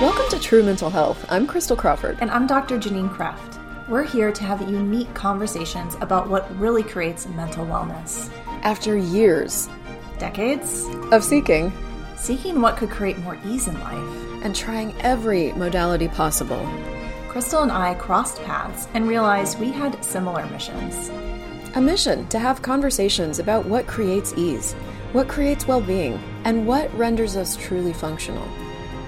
Welcome to True Mental Health. I'm Crystal Crawford. And I'm Dr. Janine Kraft. We're here to have unique conversations about what really creates mental wellness. After years, decades of seeking, seeking what could create more ease in life, and trying every modality possible, Crystal and I crossed paths and realized we had similar missions. A mission to have conversations about what creates ease, what creates well being, and what renders us truly functional.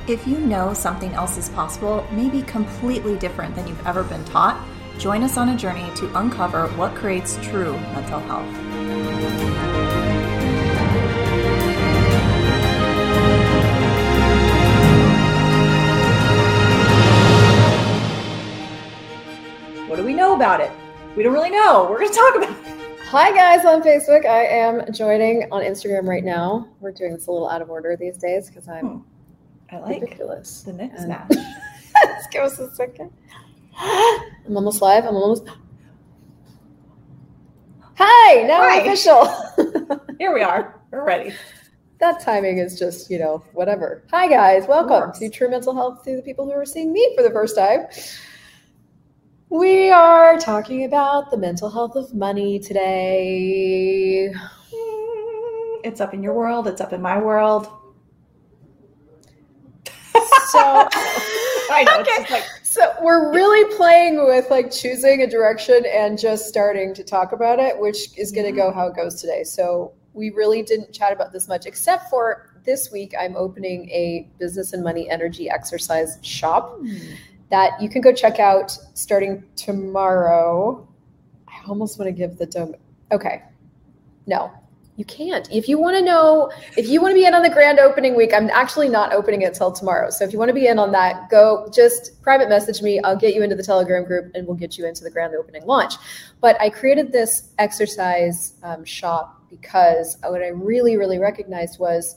If you know something else is possible, maybe completely different than you've ever been taught, join us on a journey to uncover what creates true mental health. What do we know about it? We don't really know. We're going to talk about it. Hi guys on Facebook. I am joining on Instagram right now. We're doing this a little out of order these days because I'm hmm I like ridiculous. The next and match. Let's give us a second. I'm almost live. I'm almost. Hi, now Hi. official. Here we are. We're ready. That timing is just, you know, whatever. Hi, guys. Welcome to True Mental Health to the people who are seeing me for the first time. We are talking about the mental health of money today. It's up in your world, it's up in my world. So I know. Okay. Like, so we're really playing with like choosing a direction and just starting to talk about it, which is going to go how it goes today. So we really didn't chat about this much, except for this week. I'm opening a business and money energy exercise shop mm. That you can go check out starting tomorrow. I almost want to give the dome. Okay, no, you can't. If you want to know, if you want to be in on the grand opening week, I'm actually not opening it till tomorrow. So if you want to be in on that, go just private message me. I'll get you into the Telegram group and we'll get you into the grand opening launch. But I created this exercise um, shop because what I really, really recognized was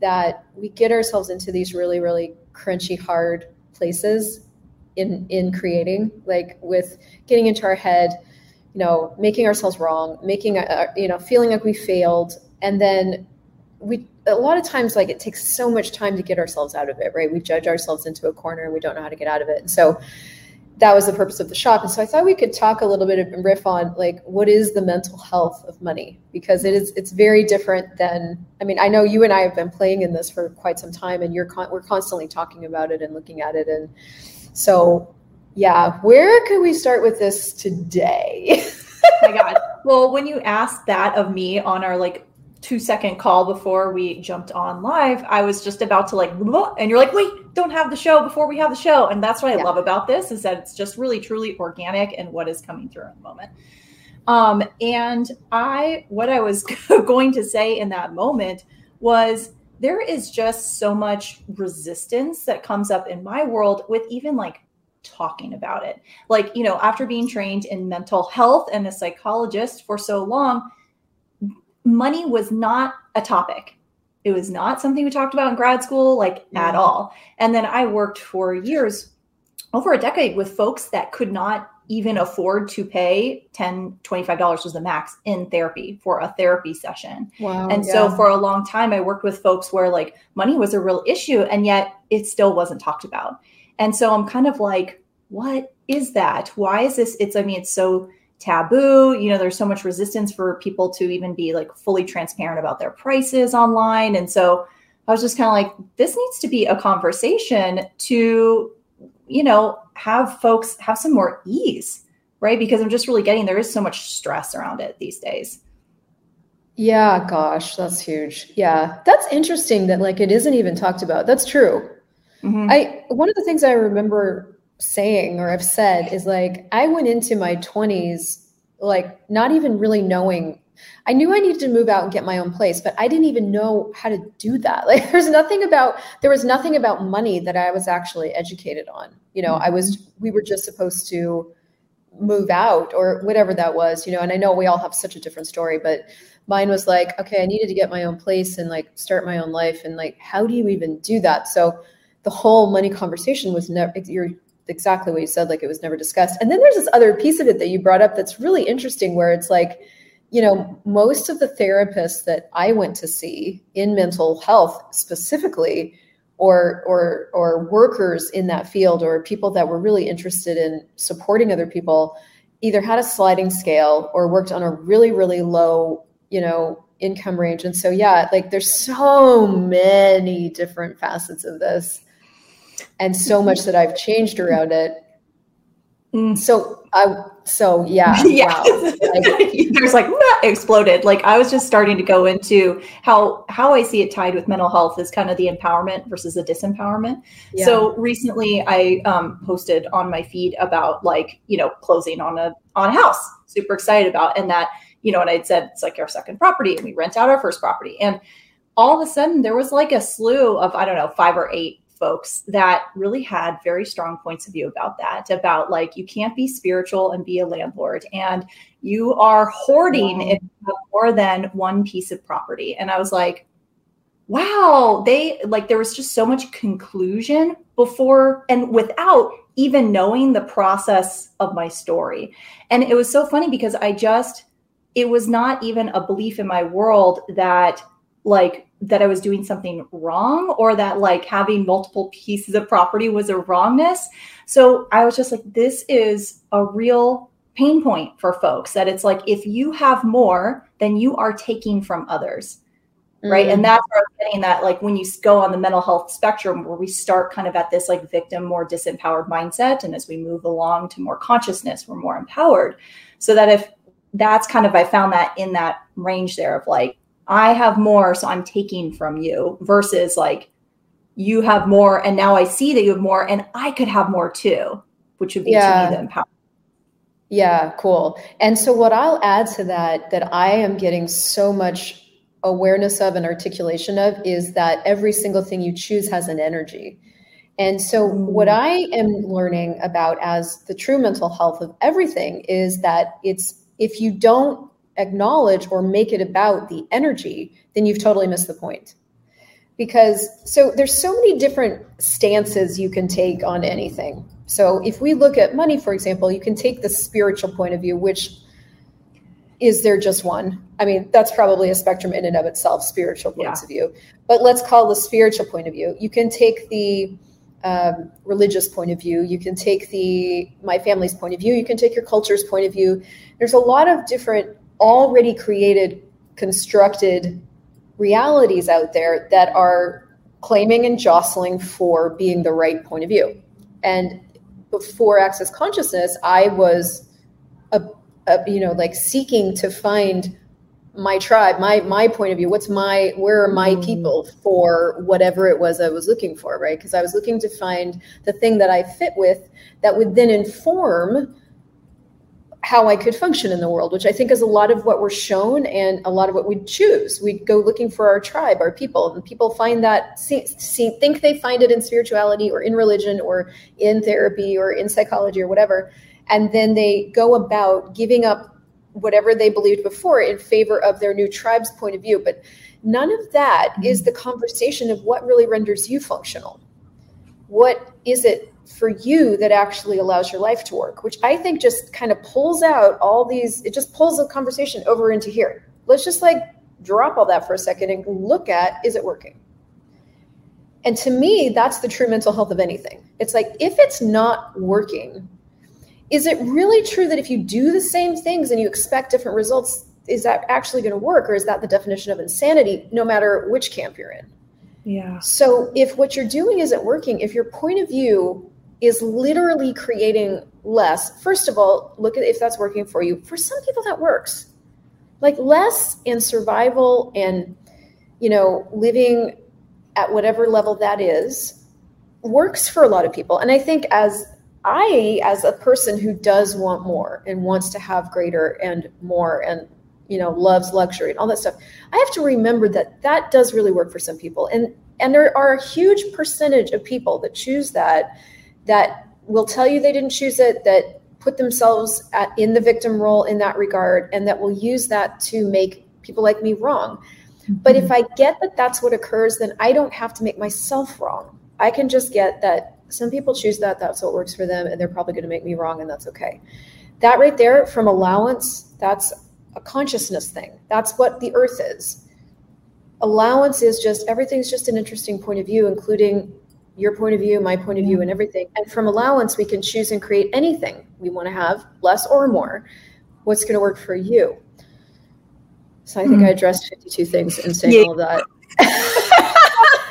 that we get ourselves into these really, really crunchy, hard places in in creating, like with getting into our head you know, making ourselves wrong, making, a, you know, feeling like we failed. And then we, a lot of times, like it takes so much time to get ourselves out of it, right? We judge ourselves into a corner and we don't know how to get out of it. And so that was the purpose of the shop. And so I thought we could talk a little bit and riff on like, what is the mental health of money? Because it is, it's very different than, I mean, I know you and I have been playing in this for quite some time and you're, con- we're constantly talking about it and looking at it. And so yeah, where could we start with this today? my God. Well, when you asked that of me on our like two second call before we jumped on live, I was just about to like, and you're like, wait, don't have the show before we have the show. And that's what I yeah. love about this is that it's just really, truly organic and what is coming through in the moment. Um, and I, what I was going to say in that moment was there is just so much resistance that comes up in my world with even like talking about it. Like, you know, after being trained in mental health and a psychologist for so long, money was not a topic. It was not something we talked about in grad school, like mm. at all. And then I worked for years, over a decade, with folks that could not even afford to pay 10 $25 was the max in therapy for a therapy session. Wow, and yeah. so for a long time I worked with folks where like money was a real issue and yet it still wasn't talked about. And so I'm kind of like, what is that? Why is this? It's, I mean, it's so taboo. You know, there's so much resistance for people to even be like fully transparent about their prices online. And so I was just kind of like, this needs to be a conversation to, you know, have folks have some more ease, right? Because I'm just really getting there is so much stress around it these days. Yeah, gosh, that's huge. Yeah, that's interesting that like it isn't even talked about. That's true. Mm-hmm. I one of the things I remember saying or I've said is like I went into my 20s like not even really knowing I knew I needed to move out and get my own place, but I didn't even know how to do that. Like there's nothing about there was nothing about money that I was actually educated on. You know, I was mm-hmm. we were just supposed to move out or whatever that was, you know, and I know we all have such a different story, but mine was like, okay, I needed to get my own place and like start my own life and like how do you even do that? So the whole money conversation was never you're exactly what you said like it was never discussed and then there's this other piece of it that you brought up that's really interesting where it's like you know, most of the therapists that I went to see in mental health specifically, or or or workers in that field, or people that were really interested in supporting other people, either had a sliding scale or worked on a really really low, you know, income range. And so yeah, like there's so many different facets of this, and so much that I've changed around it. Mm. So I so yeah, yeah. Wow. There's like exploded. Like I was just starting to go into how how I see it tied with mental health is kind of the empowerment versus the disempowerment. Yeah. So recently I um, posted on my feed about like you know closing on a on a house. Super excited about and that you know and I'd said it's like our second property and we rent out our first property and all of a sudden there was like a slew of I don't know five or eight folks that really had very strong points of view about that about like you can't be spiritual and be a landlord and you are hoarding wow. if you have more than one piece of property and i was like wow they like there was just so much conclusion before and without even knowing the process of my story and it was so funny because i just it was not even a belief in my world that like that I was doing something wrong or that like having multiple pieces of property was a wrongness. So I was just like, this is a real pain point for folks that it's like if you have more, then you are taking from others. Right. Mm-hmm. And that's where I'm getting that like when you go on the mental health spectrum where we start kind of at this like victim, more disempowered mindset. And as we move along to more consciousness, we're more empowered. So that if that's kind of I found that in that range there of like I have more, so I'm taking from you versus like you have more and now I see that you have more and I could have more too, which would be yeah. to me the empowerment. Yeah, cool. And so what I'll add to that that I am getting so much awareness of and articulation of is that every single thing you choose has an energy. And so what mm. I am learning about as the true mental health of everything is that it's if you don't acknowledge or make it about the energy, then you've totally missed the point. Because so there's so many different stances you can take on anything. So if we look at money, for example, you can take the spiritual point of view, which is there just one? I mean, that's probably a spectrum in and of itself, spiritual points yeah. of view. But let's call the spiritual point of view. You can take the um, religious point of view. You can take the my family's point of view. You can take your culture's point of view. There's a lot of different already created, constructed realities out there that are claiming and jostling for being the right point of view. And before Access Consciousness, I was a, a, you know like seeking to find my tribe, my my point of view. What's my where are my mm. people for whatever it was I was looking for, right? Because I was looking to find the thing that I fit with that would then inform how I could function in the world, which I think is a lot of what we're shown and a lot of what we choose. We go looking for our tribe, our people, and people find that see, see, think they find it in spirituality or in religion or in therapy or in psychology or whatever, and then they go about giving up whatever they believed before in favor of their new tribe's point of view. But none of that mm-hmm. is the conversation of what really renders you functional. What is it for you that actually allows your life to work, which I think just kind of pulls out all these, it just pulls the conversation over into here. Let's just like drop all that for a second and look at is it working? And to me, that's the true mental health of anything. It's like if it's not working, is it really true that if you do the same things and you expect different results, is that actually going to work? Or is that the definition of insanity, no matter which camp you're in? Yeah. So if what you're doing isn't working, if your point of view is literally creating less. First of all, look at if that's working for you. For some people, that works. Like less in survival and, you know, living at whatever level that is works for a lot of people. And I think as I, as a person who does want more and wants to have greater and more and you know loves luxury and all that stuff i have to remember that that does really work for some people and and there are a huge percentage of people that choose that that will tell you they didn't choose it, that put themselves at, in the victim role in that regard, and that will use that to make people like me wrong. Mm-hmm. But if I get that that's what occurs, then I don't have to make myself wrong. I can just get that some people choose that, that's what works for them, and they're probably going to make me wrong, and that's okay. That right there, from allowance, that's a consciousness thing. That's what the earth is. Allowance is just everything's just an interesting point of view, including your point of view, my point of view, and everything. And from allowance, we can choose and create anything we want to have, less or more. What's going to work for you? So I think mm. I addressed 52 things in saying yeah. all that.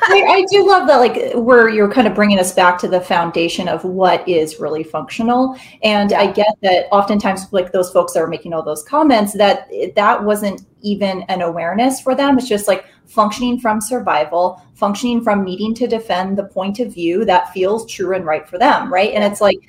I, I, do love that, like, where you're kind of bringing us back to the foundation of what is really functional. And yeah. I get that oftentimes, like those folks that are making all those comments, that that wasn't even an awareness for them. It's just like functioning from survival, functioning from needing to defend the point of view that feels true and right for them, right? And it's like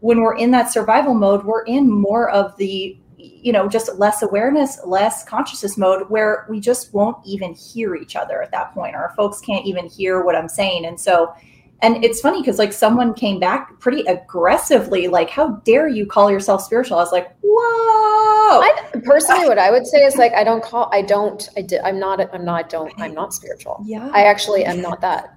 when we're in that survival mode, we're in more of the you know just less awareness less consciousness mode where we just won't even hear each other at that point or folks can't even hear what i'm saying and so and it's funny because like someone came back pretty aggressively like how dare you call yourself spiritual? I was like whoa! I, personally what i would say is like i don't call i don't i did i'm not i'm not don't i'm not spiritual. Yeah. I actually am not that.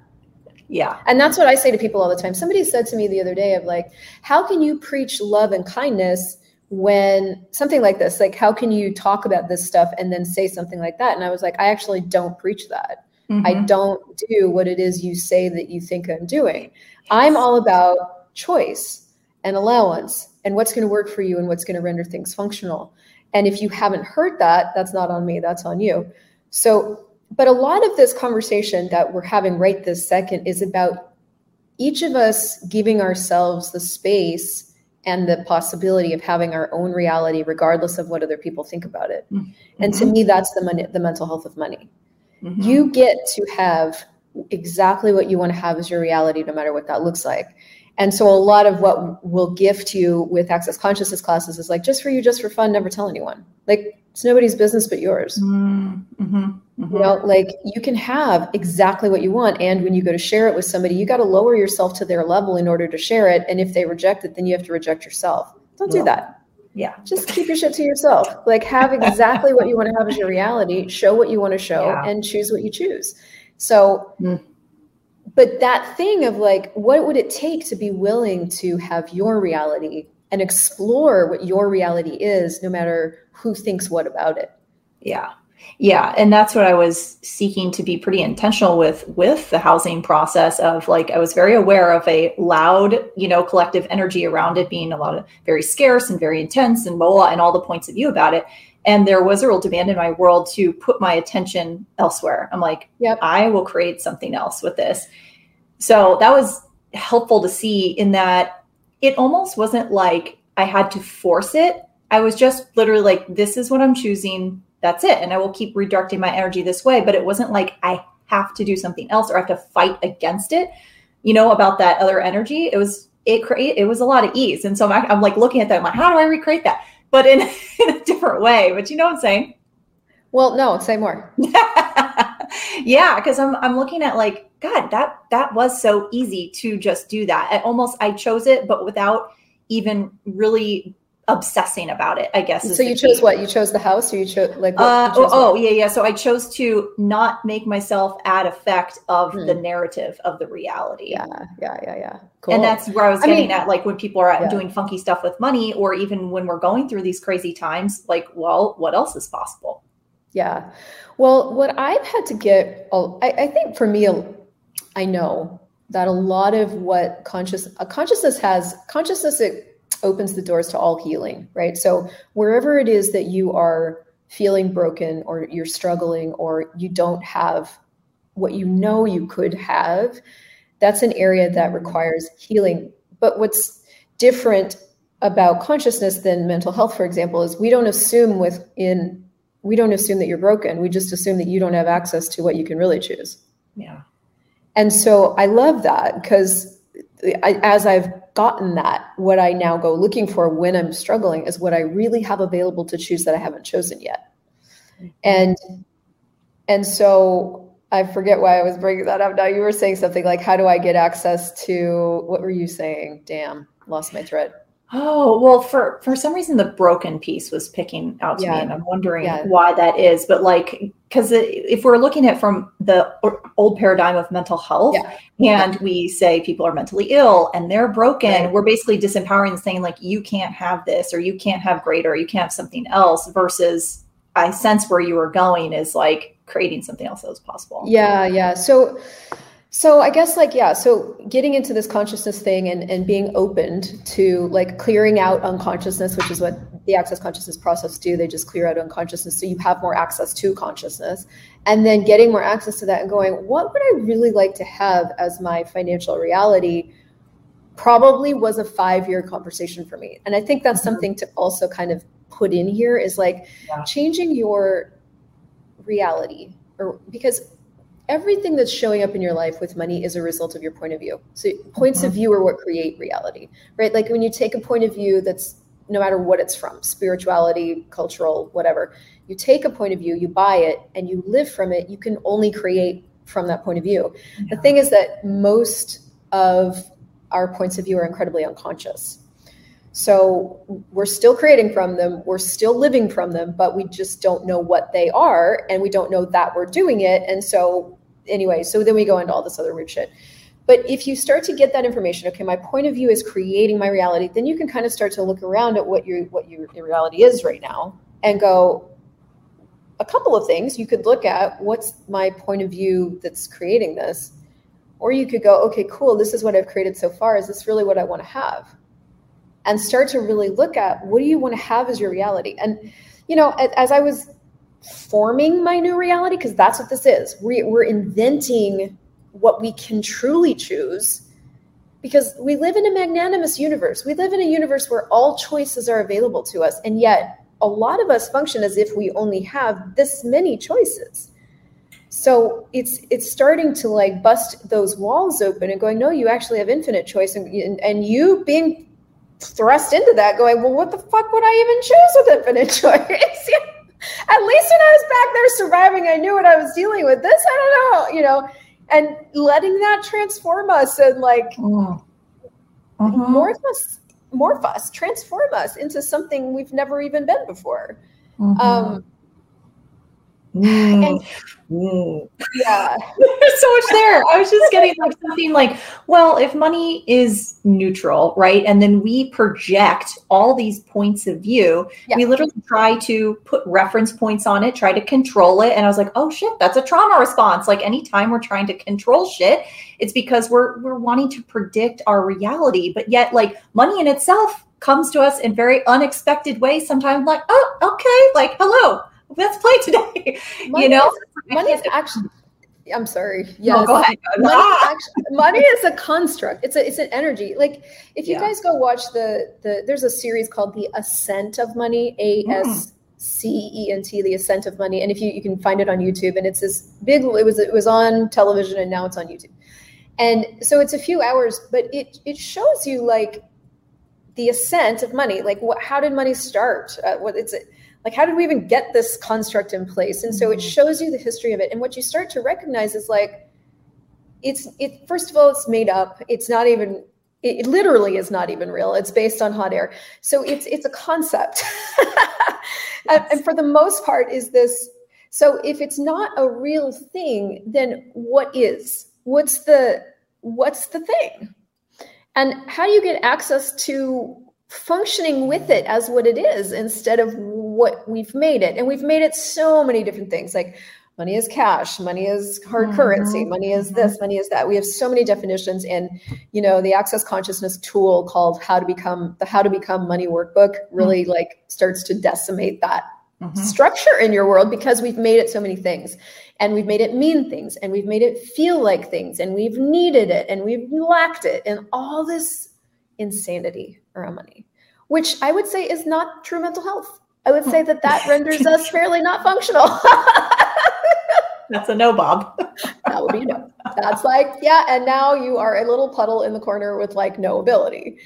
Yeah. And that's what i say to people all the time. Somebody said to me the other day of like how can you preach love and kindness when something like this, like how can you talk about this stuff and then say something like that? And I was like, I actually don't preach that. Mm-hmm. I don't do what it is you say that you think I'm doing. I'm all about choice and allowance and what's going to work for you and what's going to render things functional. And if you haven't heard that, that's not on me, that's on you. So, but a lot of this conversation that we're having right this second is about each of us giving ourselves the space and the possibility of having our own reality regardless of what other people think about it mm-hmm. and to me that's the money the mental health of money mm-hmm. you get to have exactly what you want to have as your reality no matter what that looks like and so a lot of what we'll gift you with access consciousness classes is like just for you just for fun never tell anyone like it's nobody's business but yours mm-hmm. mm-hmm. you know like you can have exactly what you want and when you go to share it with somebody you got to lower yourself to their level in order to share it and if they reject it then you have to reject yourself don't do that yeah. Just keep your shit to yourself. Like have exactly what you want to have as your reality show what you want to show yeah. and choose what you choose. So mm. but that thing of like what would it take to be willing to have your reality and explore what your reality is no matter who thinks what about it? Yeah yeah and that's what i was seeking to be pretty intentional with with the housing process of like i was very aware of a loud you know collective energy around it being a lot of very scarce and very intense and mola and all the points of view about it and there was a real demand in my world to put my attention elsewhere i'm like yep i will create something else with this so that was helpful to see in that it almost wasn't like I had to force it. I was just literally like, this is what I'm choosing. That's it. And I will keep redirecting my energy this way. But it wasn't like I have to do something else or I have to fight against it, you know, about that other energy. It was, it create, it was a lot of ease. And so I'm, I'm like looking at that. I'm like, how do I recreate that? But in, in a different way. But you know what I'm saying? Well, no, say more. yeah, because I'm I'm looking at like God, that that was so easy to just do that. I almost I chose it, but without even really obsessing about it i guess so you chose key. what you chose the house or you chose like uh, oh, oh yeah yeah so i chose to not make myself add effect of hmm. the narrative of the reality yeah yeah yeah yeah cool. and that's where i was getting I mean, at like when people are yeah. doing funky stuff with money or even when we're going through these crazy times like well what else is possible yeah well what i've had to get I, I think for me i know that a lot of what conscious a consciousness has consciousness it opens the doors to all healing right? So wherever it is that you are feeling broken or you're struggling or you don't have what you know you could have that's an area that requires healing. But what's different about consciousness than mental health for example is we don't assume within we don't assume that you're broken. We just assume that you don't have access to what you can really choose. Yeah. And so I love that because as I've gotten that, what I now go looking for when I'm struggling is what I really have available to choose that I haven't chosen yet. Mm-hmm. And and so I forget why I was bringing that up. Now you were saying something like, "How do I get access to?" What were you saying? Damn, lost my thread. Oh, well, for for some reason the broken piece was picking out to Yeah. me and I'm wondering Yeah. why that is. But like cuz if we're looking at it from the old paradigm of mental health Yeah. and we say people are mentally ill and they're broken, Right. we're basically disempowering and saying like you can't have this or you can't have greater, or you can't have something else versus I sense where you were going is like creating something else that was possible. Yeah, yeah. So so I guess like yeah, so getting into this consciousness thing and and being opened to like clearing out unconsciousness, which is what the access consciousness process do. They just clear out unconsciousness so you have more access to consciousness. And then getting more access to that and going, what would I really like to have as my financial reality? Probably was a 5-year conversation for me. And I think that's Mhm. something to also kind of put in here is like Yeah. changing your reality or because everything that's showing up in your life with money is a result of your point of view. So points of mm-hmm. view are what create reality, right? Like when you take a point of view that's no matter what it's from, spirituality, cultural, whatever, you take a point of view, you buy it, and you live from it, you can only create from that point of view. The thing is that most of our points of view are incredibly unconscious. So we're still creating from them, we're still living from them, but we just don't know what they are and we don't know that we're doing it. And so, anyway, so then we go into all this other weird shit. But if you start to get that information, okay, my point of view is creating my reality, then you can kind of start to look around at what your what your, reality is right now and go, a couple of things. You could look at what's my point of view that's creating this. Or you could go okay cool this is what i've created so far. Is this really what i want to have? And start to really look at what do you want to have as your reality? And you know as i was forming my new reality because that's what this is. We, we're inventing what we can truly choose because we live in a magnanimous universe. We live in a universe where all choices are available to us and yet a lot of us function as if we only have this many choices. So it's it's starting to like bust those walls open and going no you actually have infinite choice and, and, you being thrust into that going well what the fuck would i even choose with infinite choice at least when i was back there surviving i knew what i was dealing with this i don't know you know and letting that transform us and like Mm. Mhm. morph us morph us transform us into something we've never even been before Mhm. um Mm. and- Mm. yeah There's so much there. I was just getting like something like, well, if money is neutral, right? And then we project all these points of view, Yeah. we literally try to put reference points on it, try to control it. And I was like, oh shit, that's a trauma response. Like anytime we're trying to control shit, it's because we're we're wanting to predict our reality. But yet, like money in itself comes to us in very unexpected ways. Sometimes like, oh, okay, like hello, let's play today. money you know? is, money is actually i'm sorry yes No, go ahead. money, is Ah! actually, money is a construct it's a it's an energy like if you Yeah. guys go watch the the there's a series called the ascent of money a s c e n t the ascent of money and if you you can find it on youtube and it's this big it was it was on television and now it's on youtube and so it's a few hours but it it shows you like the ascent of money like what how did money start uh, what it's like how did we even get this construct in place? And so it Mhm. shows you the history of it. And what you start to recognize is like it's it first of all it's made up. It's not even it, it literally is not even real. It's based on hot air. So it's it's a concept. And, and for the most part is this so if it's not a real thing then what is? What's the what's the thing? And how do you get access to functioning with it as what it is instead of what we've made it. And we've made it so many different things like money is cash money is hard Mhm, currency money is this money is that. We have so many definitions and you know the access consciousness tool called how to become the how to become money workbook really like starts to decimate that Mhm. structure in your world because we've made it so many things. And we've made it mean things and we've made it feel like things and we've needed it and we've lacked it and all this insanity around money which i would say is not true mental health i would say that that renders us fairly not functional That's a no, Bob. that would be no that's like yeah and now you are a little puddle in the corner with like no ability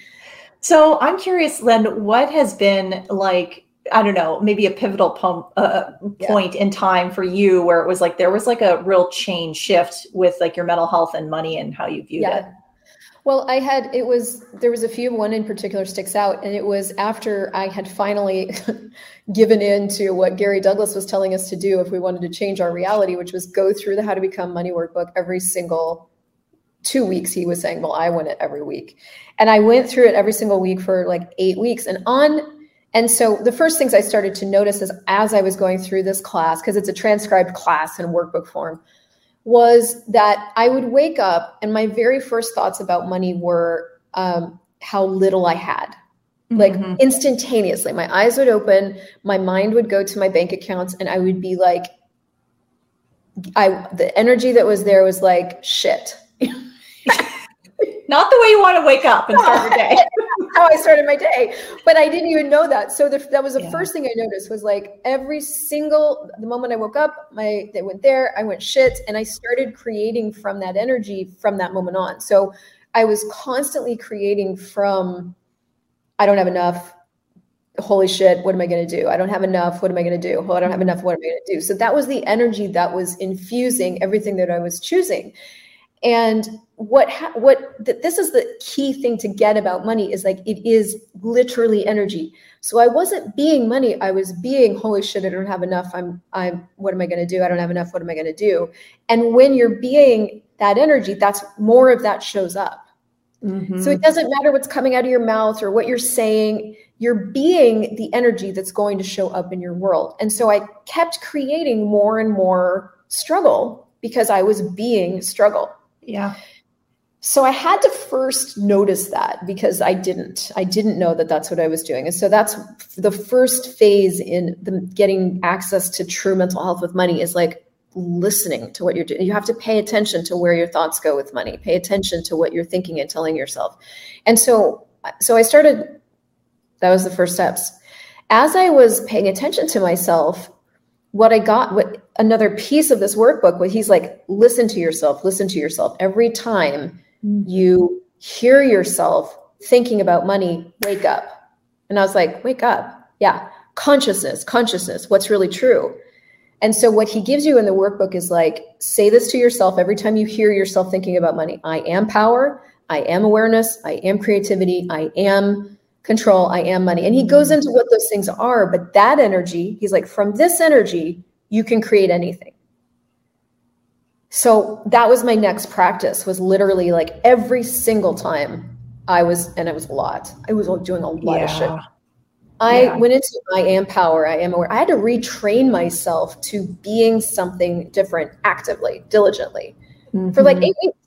So I'm curious, Len, what has been like, I don't know, maybe a pivotal uh, Yeah. point in time for you where it was like there was like a real change shift with like your mental health and money and how you viewed Yeah. it? Well, I had it was there was a few one in particular sticks out, and it was after I had finally given in to what Gary Douglas was telling us to do if we wanted to change our reality, which was go through the How to Become Money workbook every single two weeks. He was saying, "Well, I went it every week," and I went through it every single week for like eight weeks, and on. And so the first things I started to notice is as I was going through this class, because it's a transcribed class in workbook form, was that I would wake up and my very first thoughts about money were um, how little I had. Like mm-hmm. instantaneously, my eyes would open, my mind would go to my bank accounts, and I would be like, I the energy that was there was like shit. Not the way you want to wake up and start your day. how I started my day. But I didn't even know that. So the, that was the yeah. first thing I noticed was like every single the moment I woke up, my they went there, I went shit, and I started creating from that energy from that moment on. So I was constantly creating from I don't have enough. Holy shit, what am I going to do? I don't have enough. What am I going to do? Oh, I don't have enough. What am I going to do? So that was the energy that was infusing everything that I was choosing. And what ha- what th- this is the key thing to get about money is like it is literally energy. So I wasn't being money. I was being holy shit. I don't have enough. I'm I'm. What am I going to do? I don't have enough. What am I going to do? And when you're being that energy, that's more of that shows up. Mm-hmm. So it doesn't matter what's coming out of your mouth or what you're saying. You're being the energy that's going to show up in your world. And so I kept creating more and more struggle because I was being struggle. Yeah. So I had to first notice that because I didn't. I didn't know that that's what I was doing. And so that's the first phase in the getting access to true mental health with money is like listening to what you're doing. You have to pay attention to where your thoughts go with money. Pay attention to what you're thinking and telling yourself. And so so I started that was the first steps. As I was paying attention to myself, what I got, what another piece of this workbook, where he's like, listen to yourself, listen to yourself. Every time mm-hmm. you hear yourself thinking about money, wake up. And I was like, wake up. Yeah. Consciousness, consciousness, what's really true. And so what he gives you in the workbook is like, say this to yourself every time you hear yourself thinking about money. I am power. I am awareness. I am creativity. I am control, I am money. And he goes mm-hmm. into what those things are, but that energy, he's like, from this energy, you can create anything. So that was my next practice was literally like every single time I was, and it was a lot. I was doing a lot yeah. of shit. I yeah. went into I am power, I am aware. I had to retrain myself to being something different actively, diligently mm-hmm. for like mm-hmm. eight weeks.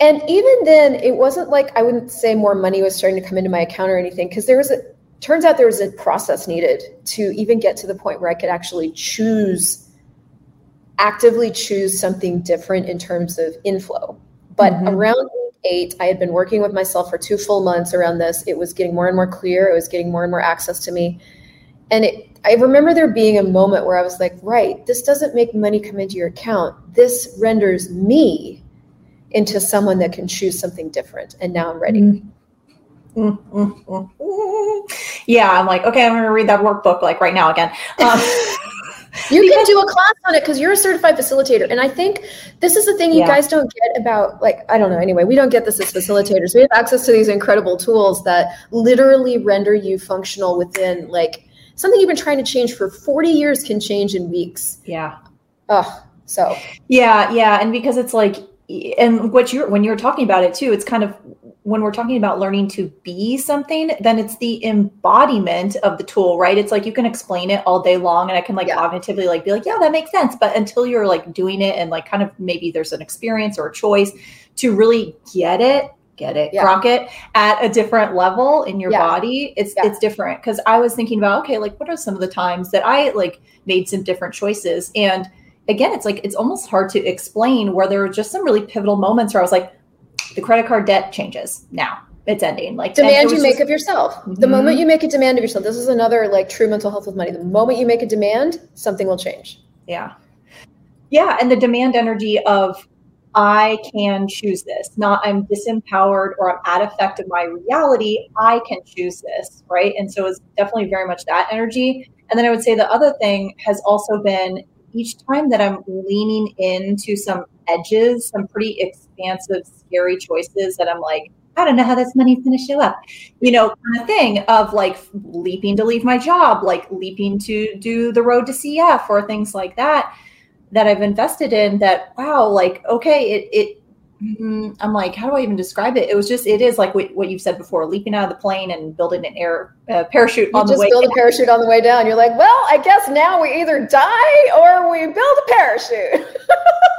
And even then, it wasn't like I wouldn't say more money was starting to come into my account or anything, because there was a turns out there was a process needed to even get to the point where I could actually choose, actively choose something different in terms of inflow. But mm-hmm. around eight, I had been working with myself for two full months around this. It was getting more and more clear. It was getting more and more access to me. And it, I remember there being a moment where I was like, right, this doesn't make money come into your account. This renders me into someone that can choose something different. And now I'm ready. Mm, mm, mm, yeah, I'm like, okay, I'm going to read that workbook like right now again. Um, you can do a class on it because you're a certified facilitator. And I think this is the thing you yeah. guys don't get about, like, I don't know, anyway, we don't get this as facilitators. We have access to these incredible tools that literally render you functional within, like, something you've been trying to change for 40 years can change in weeks. Yeah. Oh, so. Yeah, yeah. And because it's like, and what you're when you're talking about it too it's kind of when we're talking about learning to be something then it's the embodiment of the tool right it's like you can explain it all day long and i can like yeah. cognitively like be like yeah that makes sense but until you're like doing it and like kind of maybe there's an experience or a choice to really get it get it yeah. it at a different level in your yeah. body it's yeah. it's different because i was thinking about okay like what are some of the times that i like made some different choices and again, it's like it's almost hard to explain where there are just some really pivotal moments where I was like, the credit card debt changes now. It's ending. Like demand you make just, of yourself. Mm-hmm. The moment you make a demand of yourself, this is another like true mental health with money. The moment you make a demand, something will change. Yeah. Yeah. And the demand energy of I can choose this, not I'm disempowered or I'm at effect of my reality. I can choose this. Right. And so it's definitely very much that energy. And then I would say the other thing has also been each time that I'm leaning into some edges, some pretty expansive, scary choices that I'm like, I don't know how this money's going to show up. You know, kind of thing of like leaping to leave my job, like leaping to do the road to CF or things like that that I've invested in that, wow, like, okay, it, it Mm, I'm like, how do I even describe it? It was just, it is like what, you've said before, leaping out of the plane and building an air uh, parachute you on the way. Just build a parachute on the way down. You're like, well, I guess now we either die or we build a parachute.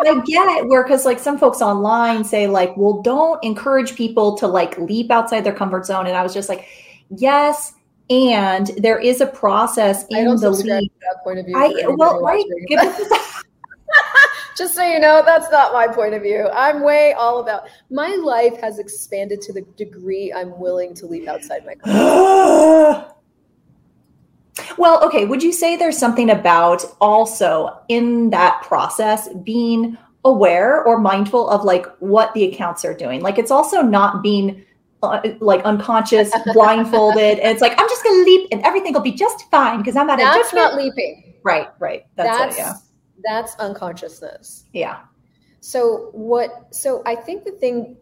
I get it. Where because like some folks online say like, well, don't encourage people to like leap outside their comfort zone, and I was just like, yes. And there is a process in the leap. point of view. I well, right. Just so you know, that's not my point of view. I'm way all about my life has expanded to the degree I'm willing to leap outside my comfort Well, okay. Would you say there's something about also in that process being aware or mindful of like what the accounts are doing? Like it's also not being uh, like unconscious, blindfolded. and it's like, I'm just going to leap and everything will be just fine because I'm at That's a not leaping. Right, right. That's, That's it, yeah that's unconsciousness. Yeah. So what so I think the thing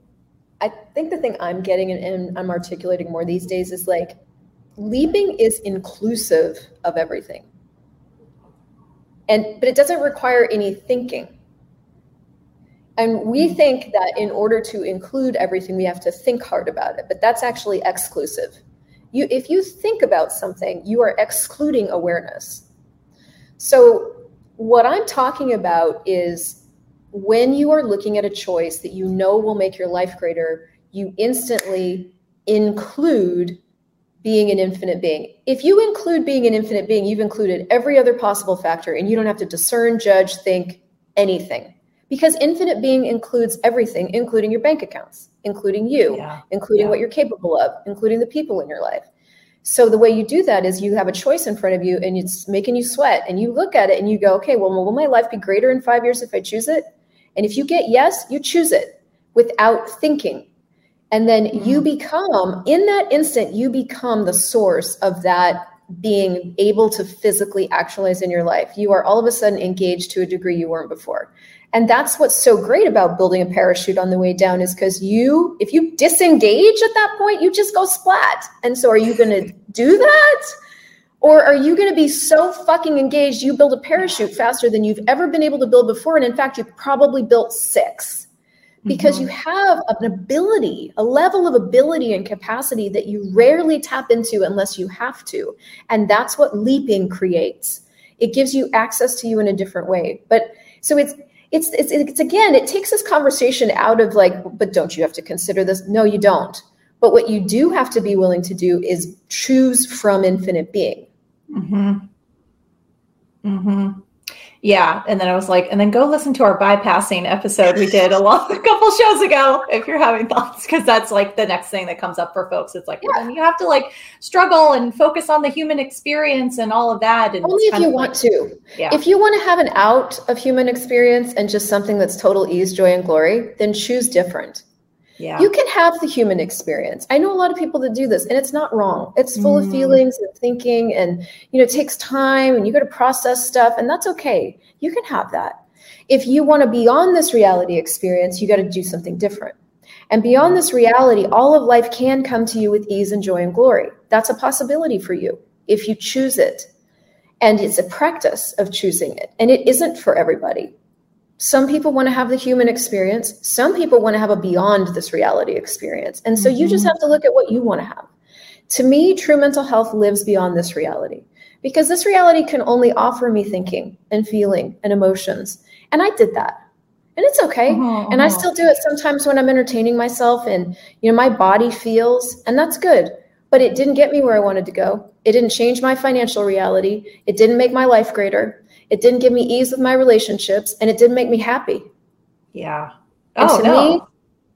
I think the thing I'm getting and, and I'm articulating more these days is like leaping is inclusive of everything. And but it doesn't require any thinking. And we think that in order to include everything, we have to think hard about it, but that's actually exclusive. You, if you think about something, you are excluding awareness. So what I'm talking about is when you are looking at a choice that you know will make your life greater, you instantly include being an infinite being. If you include being an infinite being, you've included every other possible factor and you don't have to discern, judge, think anything. Because infinite being includes everything, including your bank accounts, including you, yeah. including yeah. what you're capable of, including the people in your life. So the way you do that is you have a choice in front of you and it's making you sweat and you look at it and you go, okay, well, will my life be greater in five years if I choose it? And if you get yes, you choose it without thinking. And then mm-hmm. you become, in that instant, you become the source of that being able to physically actualize in your life. You are all of a sudden engaged to a degree you weren't before. And that's what's so great about building a parachute on the way down is because you, if you disengage at that point, you just go splat. And so are you going to do that? Or are you going to be so fucking engaged you build a parachute faster than you've ever been able to build before? And in fact, you've probably built six because mm-hmm. you have an ability, a level of ability and capacity that you rarely tap into unless you have to. And that's what leaping creates. It gives you access to you in a different way. But so it's, it's, it's, it's again, it takes this conversation out of like, but don't you have to consider this? No, you don't. But what you do have to be willing to do is choose from infinite being. Mm-hmm. Mm-hmm. Yeah. And then I was like, and then go listen to our bypassing episode we did a, long, a couple shows ago if you're having thoughts, because that's like the next thing that comes up for folks. It's like, yeah. well, then you have to like struggle and focus on the human experience and all of that. And Only if you want like, to. Yeah. If you want to have an out of human experience and just something that's total ease, joy, and glory, then choose different. Yeah. You can have the human experience. I know a lot of people that do this and it's not wrong. It's full mm. of feelings and thinking and you know it takes time and you got to process stuff and that's okay. You can have that. If you want to be on this reality experience, you got to do something different. And beyond this reality, all of life can come to you with ease and joy and glory. That's a possibility for you if you choose it. And it's a practice of choosing it. And it isn't for everybody. Some people want to have the human experience. Some people want to have a beyond this reality experience. And so mm-hmm. you just mm-hmm. have to look at what you want to have. To me, true mental health lives beyond this reality because this reality can only offer me thinking and feeling and emotions. And I did that. And it's okay. Mm-hmm. And I uh-huh. still do it sometimes when I'm entertaining myself and you know my body feels and that's good. But it didn't get me where I wanted to go. It didn't change my financial reality. It didn't make my life greater. It didn't give me ease with my relationships and it didn't make me happy. Yeah. Oh, and to no. me,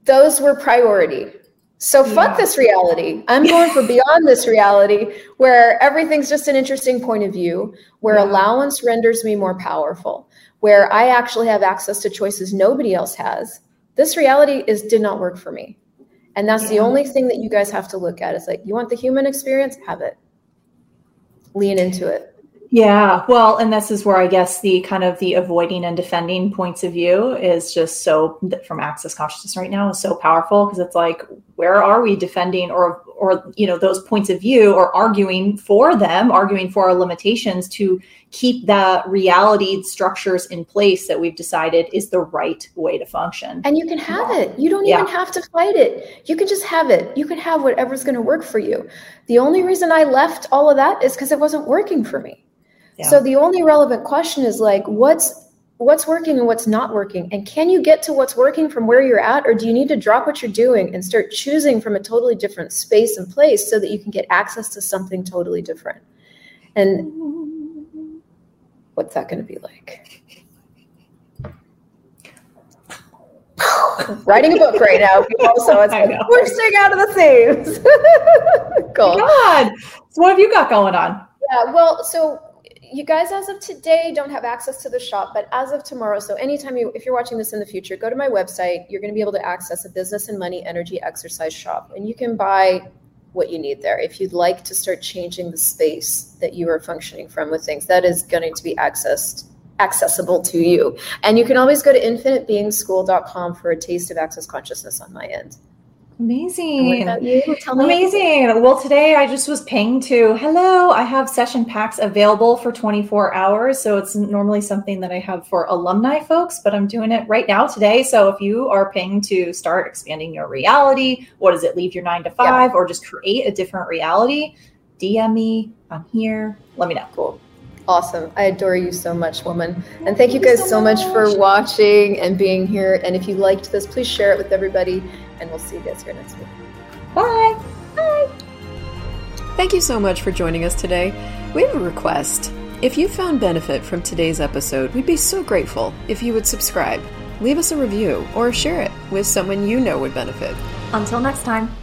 those were priority. So fuck yeah. this reality. I'm going for beyond this reality where everything's just an interesting point of view, where yeah. allowance renders me more powerful, where I actually have access to choices nobody else has. This reality is did not work for me. And that's yeah. the only thing that you guys have to look at. It's like, you want the human experience? Have it. Lean into it. Yeah, well, and this is where I guess the kind of the avoiding and defending points of view is just so from access consciousness right now is so powerful because it's like where are we defending or or you know those points of view or arguing for them, arguing for our limitations to keep the reality structures in place that we've decided is the right way to function. And you can have it. You don't yeah. even have to fight it. You can just have it. You can have whatever's going to work for you. The only reason I left all of that is because it wasn't working for me. So the only relevant question is like, what's what's working and what's not working? And can you get to what's working from where you're at or do you need to drop what you're doing and start choosing from a totally different space and place so that you can get access to something totally different? And what's that going to be like? Writing a book right now so it's like bursting out of the seams cool. God. so what have you got going on? Yeah well so you guys as of today don't have access to the shop but as of tomorrow so anytime you if you're watching this in the future go to my website. You're going to be able to access a business and money energy exercise shop and you can buy what you need there if you'd like to start changing the space that you are functioning from with things. That is going to be accessed accessible to you. And you can always go to infinitebeingschool.com for a taste of access consciousness on my end Amazing. Amazing. Well, today I just was paying to hello. I have session packs available for 24 hours. So it's normally something that I have for alumni folks, but I'm doing it right now today. So if you are paying to start expanding your reality, what does it leave your nine to five, yeah. or just create a different reality? DM me. I'm here. Let me know. Cool. Awesome. I adore you so much, woman. And thank you guys so much for watching and being here. And if you liked this, please share it with everybody. And we'll see you guys here next week. Bye. Bye. Thank you so much for joining us today. We have a request. If you found benefit from today's episode, we'd be so grateful if you would subscribe, leave us a review, or share it with someone you know would benefit. Until next time.